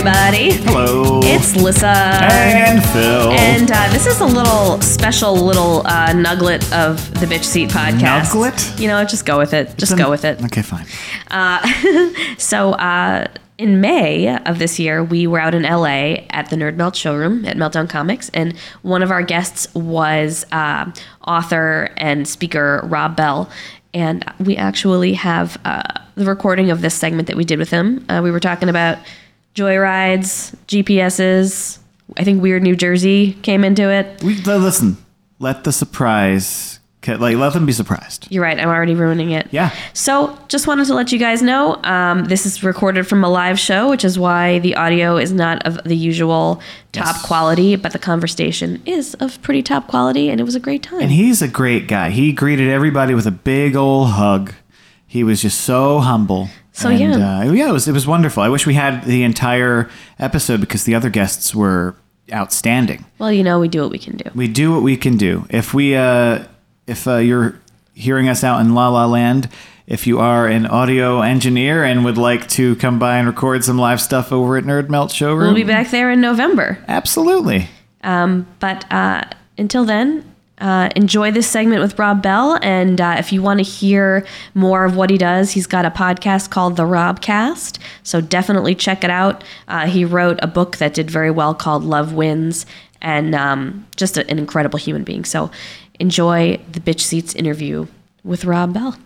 everybody. Hello. It's Lyssa. and Phil. And uh, this is a little special little uh, nuglet of the Bitch Seat podcast. Nuglet? You know, just go with it. Just go with it. Okay, fine. So, uh, in May of this year, we were out in LA at the NerdMelt showroom at Meltdown Comics, and one of our guests was uh, author and speaker Rob Bell. And we actually have uh, the recording of this segment that we did with him. Uh, we were talking about joyrides, GPSs. I think Weird New Jersey came into it. We li- listen. Let the surprise, like, let them be surprised. You're right. I'm already ruining it. Yeah. So, just wanted to let you guys know um, this is recorded from a live show, which is why the audio is not of the usual top Yes. quality, but the conversation is of pretty top quality, and it was a great time. And he's a great guy. He greeted everybody with a big old hug. He was just so humble. So, and, yeah. uh, yeah, it was it was wonderful. I wish we had the entire episode because the other guests were outstanding. well, you know, we do what we can do. We do what we can do. If we, uh, if uh, you're hearing us out in La La Land, if you are an audio engineer and would like to come by and record some live stuff over at NerdMelt Showroom, We'll be back there in November. Absolutely. Um, but uh, until then, uh, enjoy this segment with Rob Bell. And uh, if you want to hear more of what he does, he's got a podcast called The Robcast. So definitely check it out. Uh, he wrote a book that did very well called Love Wins, and um, just a- an incredible human being. So enjoy the Bitch Seats interview with Rob Bell.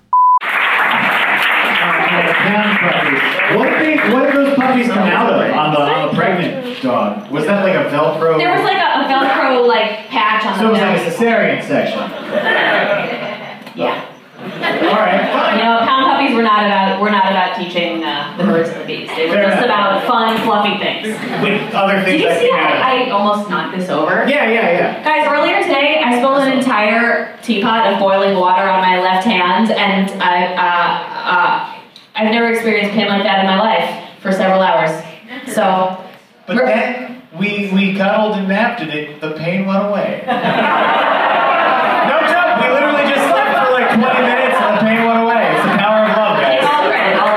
What did, they, what did those puppies come out of on the, on the pregnant dog? Was that like a Velcro? There was like a, a Velcro like patch on so it was like a cesarean section. Yeah. All right, fine. You know, pound puppies were not about were not about teaching uh, the birds and the bees. They were Fair just enough. about fun, fluffy things. With other things. Did you see how it. I almost knocked this over? Yeah, yeah, yeah. Guys, earlier today I spilled an entire teapot of boiling water on my left hand, and I uh, uh, I've never experienced pain like that in my life for several hours. So But we we cuddled and napped and it the pain went away. no joke, we literally just slept for like 20 minutes and the pain went away. It's the power of love, it's guys. all great, all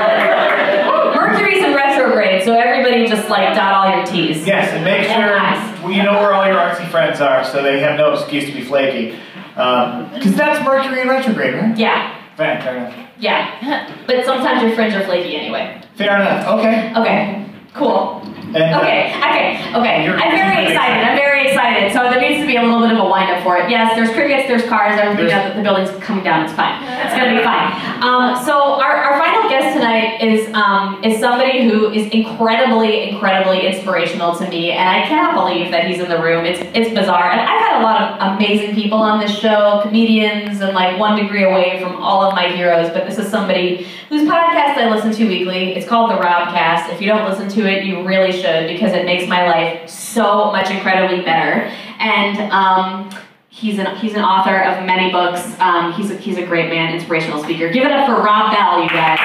of. Mercury's in retrograde, so everybody just like dot all your T's. Yes, and make sure well, you know where all your artsy friends are so they have no excuse to be flaky. Um, because that's Mercury in retrograde, right? Yeah, Fair, fair enough. yeah. But sometimes your friends are flaky anyway. Fair enough. Okay. Okay, cool. And, Okay, okay, okay. I'm very excited. I'm very excited. So there needs to be a little bit of a wind up for it. Yes, there's crickets, there's cars, everything. There's- the building's coming down. It's fine. It's gonna be fine. Um, so our, our final guest tonight is um, is somebody who is incredibly, incredibly inspirational to me, and I cannot believe that he's in the room. It's it's bizarre. And I've had a lot of amazing people on this show, comedians, and like one degree away from all of my heroes. But this is somebody whose podcast I listen to weekly. It's called the Robcast. If you don't listen to it, you really should because it makes my life so much incredibly better. And um, he's an he's an author of many books. Um, he's a, he's a great man, inspirational speaker. Give it up for Rob Bell, you guys.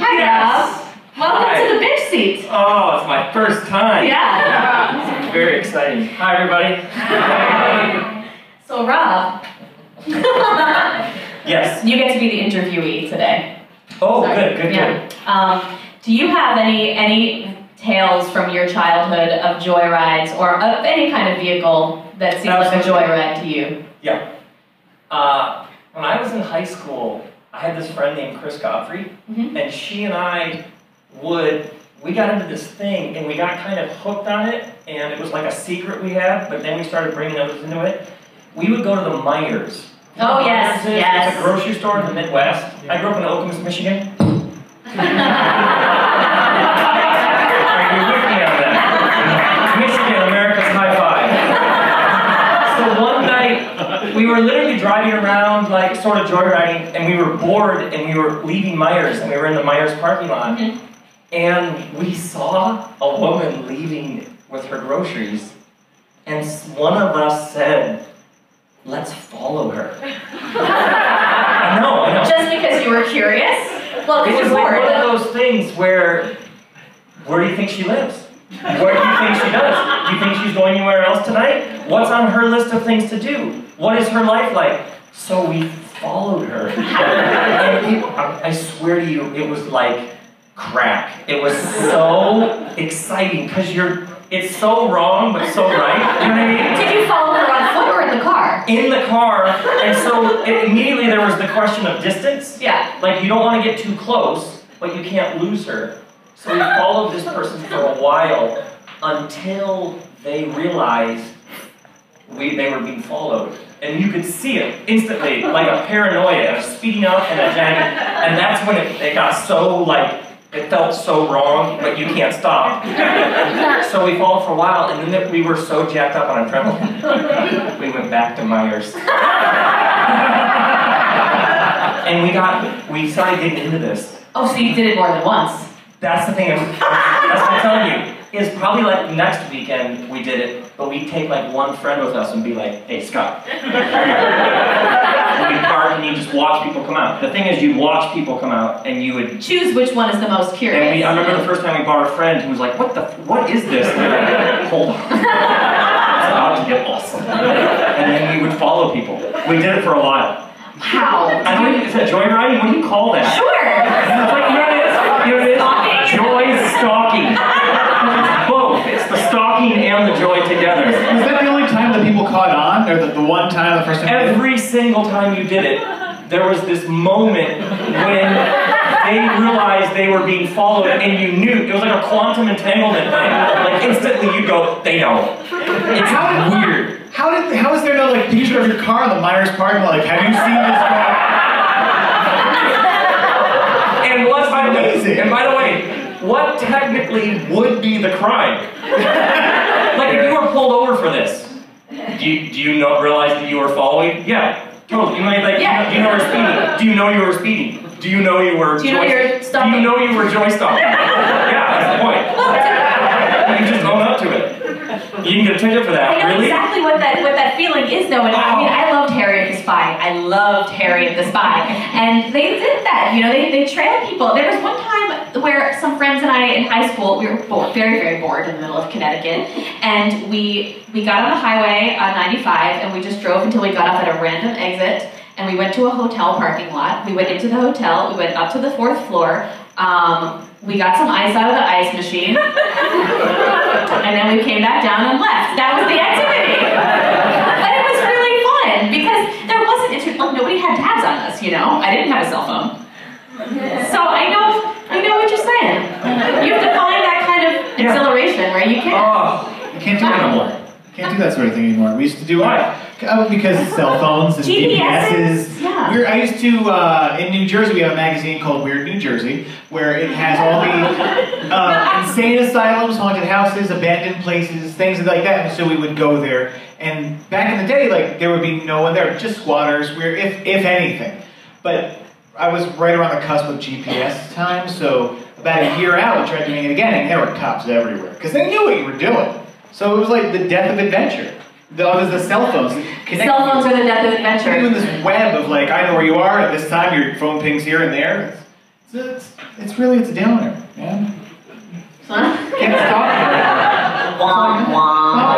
Hi, Welcome to the bitch seat. Oh, it's my first time. Yeah. Very exciting. Hi, everybody. Rob, Yes. you get to be the interviewee today. Oh, Sorry. good, good, yeah. good. Um, do you have any any tales from your childhood of joyrides or of any kind of vehicle that seems like a joyride to you? Yeah. Uh, when I was in high school, I had this friend named Chris Godfrey, Mhm. and she and I would. We got into this thing, and we got kind of hooked on it, and it was like a secret we had. But then we started bringing others into it. We would go to the Meijer's. Oh, yes, is? yes. It's a grocery store in the Midwest. I grew up in Okemos, Michigan. Are you with me on that? Michigan, America's high five. So one night, we were literally driving around, like sort of joyriding, and we were bored, and we were leaving Meijer's, and we were in the Meijer's parking lot, Mhm. and we saw a woman leaving with her groceries, and one of us said, "Let's follow her." I know, I know. Just because you were curious? Well, It because was you're like bored. one of those things where, where do you think she lives? Where do you think she does? Do you think she's going anywhere else tonight? What's on her list of things to do? What is her life like? So we followed her. and it, I I swear to you, it was like crack. It was so exciting because you're. It's so wrong, but so right. You know what I mean? Did you follow her on foot or in the car? in the car, and so it, immediately there was the question of distance. Yeah. Like you don't want to get too close, but you can't lose her. So we followed this person for a while until they realized we they were being followed. And you could see it instantly, like a paranoia, of speeding up and a jagging. And that's when it, it got so like it felt so wrong, but you can't stop. So we followed for a while, and then we were so jacked up on adrenaline, we went back to Meijer's. and we got, we started getting into this. Oh, so you did it more than once. That's the thing. I'm, that's what I'm telling you. Is probably like next weekend we did it, but we take like one friend with us and be like, "Hey, Scott." and we park and you just watch people come out. The thing is, you'd watch people come out, and you would. Choose which one is the most curious. And we, I remember the first time we brought a friend who was like, "What the? What is this?" And we were like, "Hold on." It's about to get awesome. And then we would follow people. We did it for a while. How? I don't know, is that joyriding? What do you call that? Sure. It's like, you know what it is? You know what it is? Stalking. Joy stalking. It's both. It's the stalking and the joy together. Was that the only time that people caught on, or the, the one time, the first time? you did it? Every single time you did it, there was this moment when they realized they were being followed and you knew. It was like a quantum entanglement thing. Like instantly you go, they know. It's weird. How did? How is there no like picture of your car in the Meijer's parking lot? Like, have you seen this car? And what, by the way, Amazing. and by the way, what technically would be the crime? like if you were pulled over for this, do you, do you know, realize that you were following? Yeah, totally. You might like, Yeah. do you know you were speeding? Do you know you were speeding? Do you know you were? Do you know you're Do you know you were joy stalking? yeah, that's the point. You just own up to it. You can get a ticket for that. I know really? exactly what that what that feeling is though. And I mean I loved Harriet the Spy. I loved Harriet the Spy. And they did that, you know, they, they trailed people. There was one time where some friends and I in high school, we were bored, very, very bored in the middle of Connecticut. And we we got on the highway on 95 and we just drove until we got off at a random exit and we went to a hotel parking lot. We went into the hotel, we went up to the fourth floor. Um, we got some ice out of the ice machine. and then we came back down and left. That was the activity. and it was really fun because there wasn't inter- like nobody had tabs on us, you know. I didn't have a cell phone. So I know I know what you're saying. You have to find that kind of Yeah. exhilaration where you can't. Oh, You can't do that anymore. Can't do that sort of thing anymore. We used to do it Why? uh, because cell phones and GPSs, GPSs. Yeah. We're, I used to uh, in New Jersey. We have a magazine called Weird New Jersey, where it has all the uh, insane asylums, haunted houses, abandoned places, things like that. And so we would go there. And back in the day, like there would be no one there, just squatters. We're if if anything. But I was right around the cusp of GPS time, so about a year out, we tried doing it again, and there were cops everywhere because they knew what you were doing. So it was like the death of adventure. The, oh, there's the cell phones. Connect- Cell phones are the death of You're doing adventure. this web of like, I know where you are at this time. Your phone pings here and there. It's, it's, it's really it's a downer, man. Huh? Can't stop. Wah, wah.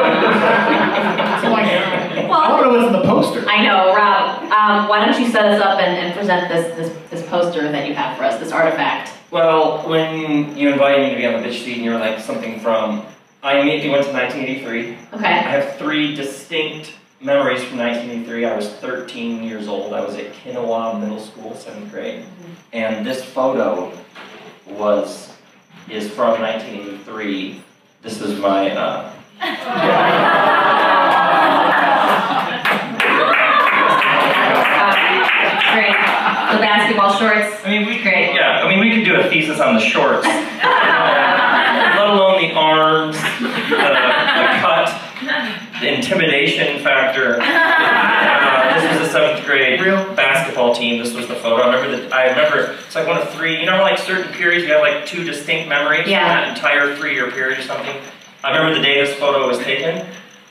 It's like, I Well, want to listen to the poster. I know, Rob. Um, why don't you set us up and, and present this, this this poster that you have for us, this artifact? Well, when you invited me to be on the bitch seat and you were like something from, I immediately went to 1983. Okay. I have three distinct memories from 1983. I was 13 years old. I was at Kinawa Middle School, seventh grade, and this photo was is from 1983. This is my. Uh, Great. The basketball shorts. I mean, we Great. Yeah, I mean, we could do a thesis on the shorts, let alone the arms, the, the cut, the intimidation factor. Uh, this was a seventh grade Real? basketball team. This was the photo. I remember that. I remember it's like one of three. You know, like certain periods, you have like two distinct memories Yeah. from that entire three-year period or something. I remember the day this photo was taken.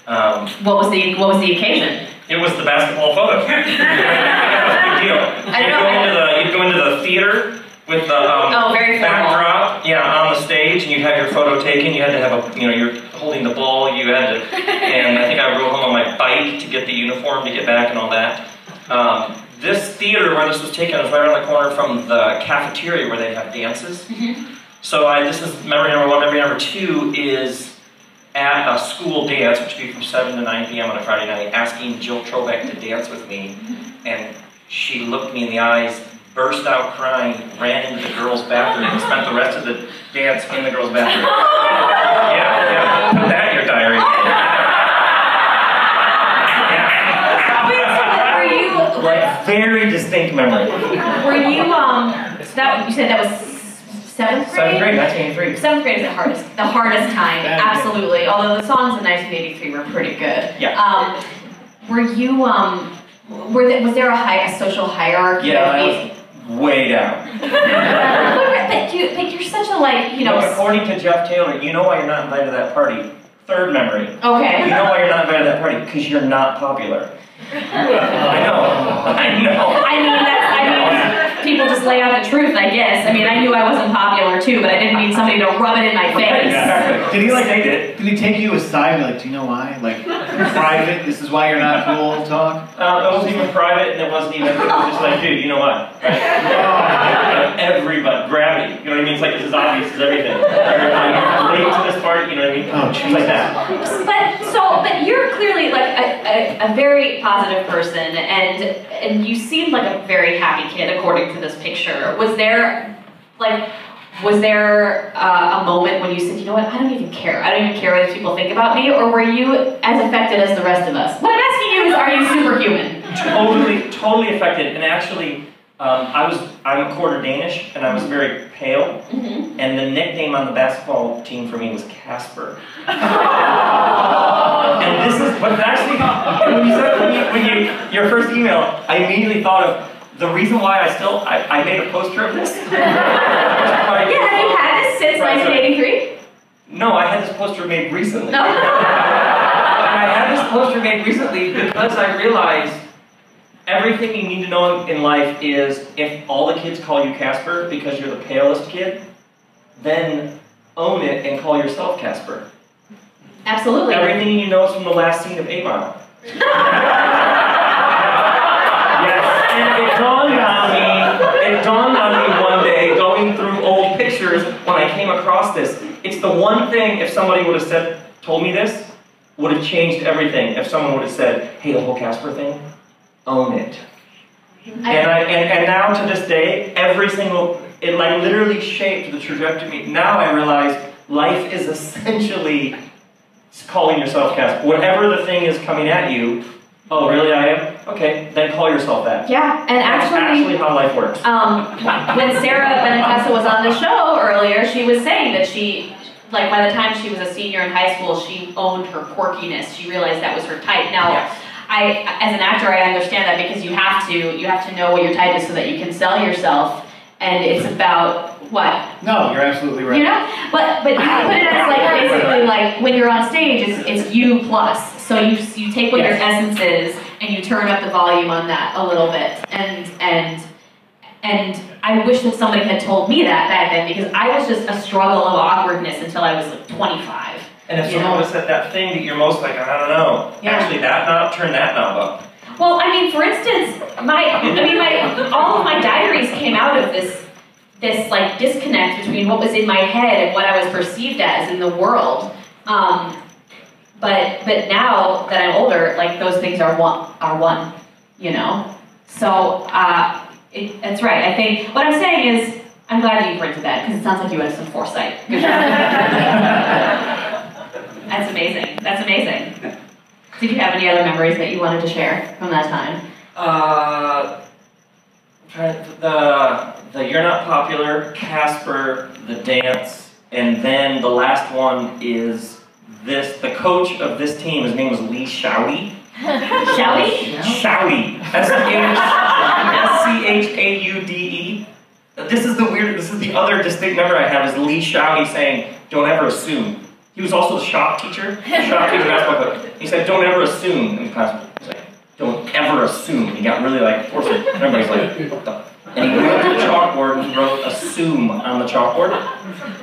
Um, What was the what was the occasion? it was the basketball photo. that was a big deal. I You'd know, go into the you'd go into the theater with the um, Oh, very backdrop, yeah, on the stage, and you'd have your photo taken. You had to have a, you know, you're holding the ball. You had to, and I think I rode home on my bike to get the uniform to get back and all that. Um, this theater where this was taken is right around the corner from the cafeteria where they have dances. So I, this is memory number one. Memory number two is at a school dance, which would be from 7 to 9 p.m. on a Friday night, asking Jill Trobeck to dance with me. And she looked me in the eyes, burst out crying, ran into the girls' bathroom, and spent the rest of the dance in the girls' bathroom. yeah, yeah. Put that in your diary. Yeah. Were you Like, very distinct memory. were you um that you said that was seventh grade? Seventh grade, 1983. Seventh grade is the hardest, the hardest time, absolutely. Although the songs in 1983 were pretty good. Yeah. Um, were you um, were there, was there a high, a social hierarchy? Yeah, of I age? was way down. but, you, but you're such a like, you know. No, according to Jeff Taylor, you know why you're not invited to that party. Third memory. Okay. You know why you're not invited to that party? Because you're not popular. I know. I know. I mean, that's, I mean, people just lay out the truth, I guess. I mean, I knew I wasn't popular too, but I didn't need somebody to rub it in my face. Exactly. Did he like Say it? Did he take you aside and be like, do you know why? Like private, this is why you're not cool talk? Uh, it wasn't even private, and it wasn't even. It was just like, dude, you know what? Right? Everybody, gravity. You know what I mean? It's like it's as obvious as everything. You're like, late to this party. You know what I mean? Oh, It's like that. But but you're clearly like a, a, a very positive person, and and you seem like a very happy kid according to this picture. Was there like was there uh, a moment when you said, you know what, I don't even care. I don't even care what these people think about me, or were you as affected as the rest of us? What I'm asking you is, are you superhuman? totally, totally affected. And actually, um, I was I'm a quarter Danish, and I was very pale. Mm-hmm. And the nickname on the basketball team for me was Casper. and this is, but actually, when you said when you, when you your first email, I immediately thought of the reason why I still I, I made a poster of this. Yeah, have you had this since Right, right. 1983? No, I had this poster made recently. No. And I had this poster made recently because I realized everything you need to know in life is if all the kids call you Casper because you're the palest kid, then own it and call yourself Casper. Absolutely. Everything you know is from the last scene of 8 Mile. yes, and it dawned on me, it dawned on me one day going through old pictures when I came across this. It's the one thing if somebody would have said, told me this, would have changed everything. If someone would have said, hey, the whole Casper thing, own it. And, I, and, and now to this day, every single, it like literally shaped the trajectory. Now I realize life is essentially calling yourself Casper. Whatever the thing is coming at you, oh, really, I am? Okay, then call yourself that. Yeah, and That's actually, actually how life works. um, when Sara Benincasa was on the show earlier, she was saying that she, like, by the time she was a senior in high school, she owned her quirkiness. She realized that was her type. Now, Yes. I, as an actor, I understand that because you have to, you have to know what your type is so that you can sell yourself. And it's about what No, you're absolutely right. you know, but but you put it as like basically like when you're on stage, it's, it's you plus. So you you take what your essence is and you turn up the volume on that a little bit, and and and I wish that somebody had told me that back then because I was just a struggle of awkwardness until I was like 25. And if you someone would have said that thing that you're most like, I don't know, Yeah. actually that knob, turn that knob up. Well, I mean, for instance, my I mean, my all of my diaries came out of this this like disconnect between what was in my head and what I was perceived as in the world. Um, but but now that I'm older, like those things are one are one, you know. So uh, it, that's right. I think what I'm saying is I'm glad that you printed that because it sounds like you had some foresight. That's amazing. That's amazing. Did you have any other memories that you wanted to share from that time? Uh, the the you're not popular, Casper, the dance, and then the last one is this. The coach of this team, his name was Lee Schaude. Shall we? Schaude. S C H A U D E. This is the weird. This is the other distinct memory I have is Lee Schaude saying, "Don't ever assume." He was also the shop teacher, shop teacher basketball coach. He said, "Don't ever assume." In class, he's like, "Don't ever assume." He got really like forceful. Everybody's like, "What the?" And he went to the chalkboard and wrote assume on the chalkboard.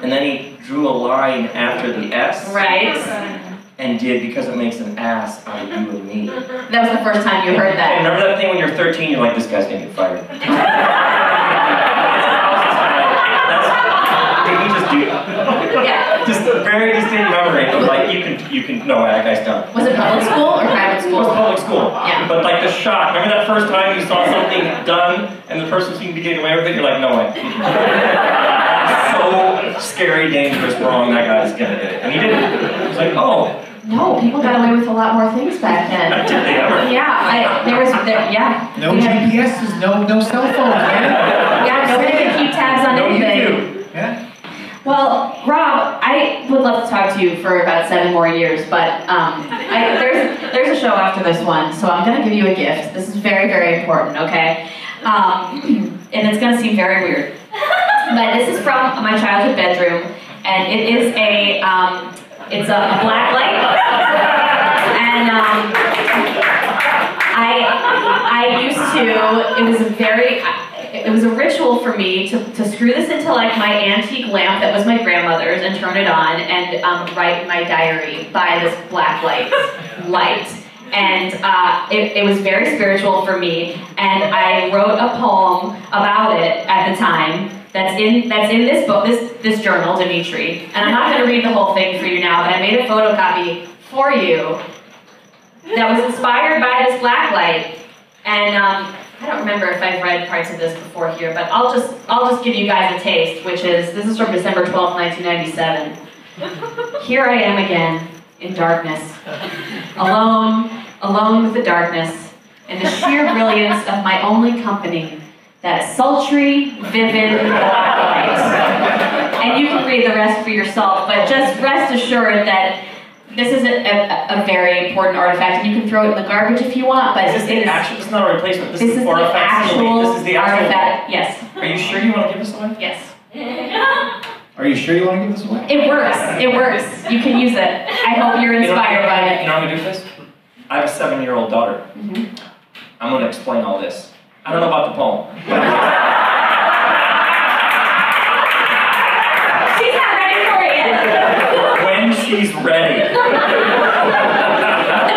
And then he drew a line after the S Right. and did because it makes an ass out of you and me. That was the first time you heard And that. remember that thing when you're 13, you're like, this guy's gonna get fired. That's, did he just do Yeah. Just a very distinct memory of like, you can, you can, no, that guy's done. Was it public school or private school? It was public school. Yeah. But like the shock. remember that first time you saw something done and the person seemed to be getting away with it? You're like, no way. so scary, dangerous, wrong, that guy's gonna get it. And he didn't. It's like, oh, No, people got away with a lot more things back then. did they ever? Yeah, I, there was, there, yeah. No We had- GPSs, no no cell phones, man. Yeah, nobody could keep tabs on No anything. YouTube. Yeah. Well, Rob, I would love to talk to you for about seven more years, but um, I, there's there's a show after this one, so I'm gonna give you a gift. This is very very important, okay? Um, and it's gonna seem very weird, but this is from my childhood bedroom, and it is a um, it's a, a black light, and um, I I used to. It was a very. It was a ritual for me to, to screw this into like my antique lamp that was my grandmother's and turn it on and um, write my diary by this black light light. And uh, it, it was very spiritual for me. And I wrote a poem about it at the time. That's in that's in this book, this this journal, Dimitri. And I'm not going to read the whole thing for you now, but I made a photocopy for you that was inspired by this black light. And um, I don't remember if I've read parts of this before here, but I'll just I'll just give you guys a taste, which is this is from December 12th, 1997. Here I am again in darkness, alone, alone with the darkness, and the sheer brilliance of my only company, that sultry, vivid black light. And you can read the rest for yourself, but just rest assured that this is a, a, a very important artifact, and you can throw it in the garbage if you want, but Is this it the is, actual? This is not a replacement. This, this is is the a facsimile. actual This is the actual. artifact. Yes, Are you sure you want to give this away? yes. Are you sure you want to give this away? It works. It works. You can use it. I hope you're You know- inspired by it. You know how I'm gonna do this? I have a seven-year-old daughter. Mm-hmm. I'm gonna explain all this. I don't know about the poem. She's not ready for it yet. when she's ready. The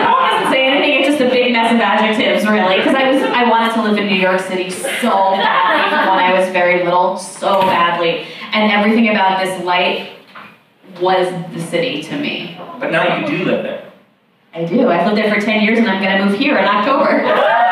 poem doesn't say anything. It's just a big mess of adjectives, really. Because I was, I wanted to live in New York City so badly when I was very little, so badly, and everything about this life was the city to me. But now you do live there. I do. I've lived there for 10 years and I'm going to move here in October.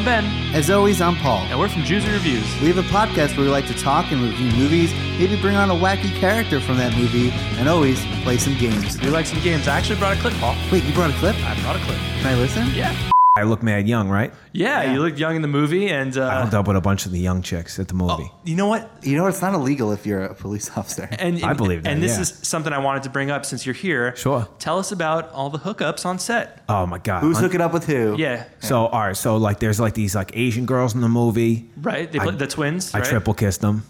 I'm Ben, As always, I'm Paul. and we're from Juicy Reviews. We have a podcast where we like to talk and review movies, maybe bring on a wacky character from that movie, and always play some games. We like some games. I actually brought a clip, Paul. Wait, you brought a clip? I brought a clip. Can I listen? Yeah. I look mad young, right? Yeah, you looked young in the movie, and I uh, hooked up with a bunch of the young chicks at the movie. you know what? You know, it's not illegal if you're a police officer. And, I believe that, And this yeah. is something I wanted to bring up since you're here. Sure. Tell us about all the hookups on set. Oh my god! Who's Un- hooking up with who? Yeah. So all right, so like there's like these like Asian girls in the movie. Right. They I- play the twins. I right? triple kissed them.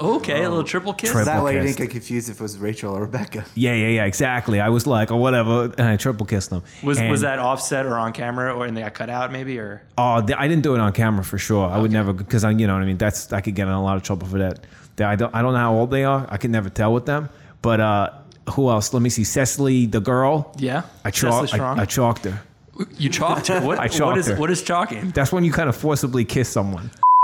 Okay, a little triple kiss. Triple That way you didn't get confused if it was Rachel or Rebecca. Yeah, yeah, yeah, exactly. I was like, or whatever, and I triple kissed them. Was And- was that offset or on camera, or and they got cut out maybe, or Oh, th- I didn't do it on camera for sure. I would never because I, you know what I mean. That's I could get in a lot of trouble for that. That- I don't, I don't know how old they are. I can never tell with them. But uh, who else? Let me see. Cecily, the girl. yeah? I Cecily chalked. Strong? I, I chalked her. you chalked her. What, I what chalked is her. what is chalking? That's when you kind of forcibly kiss someone.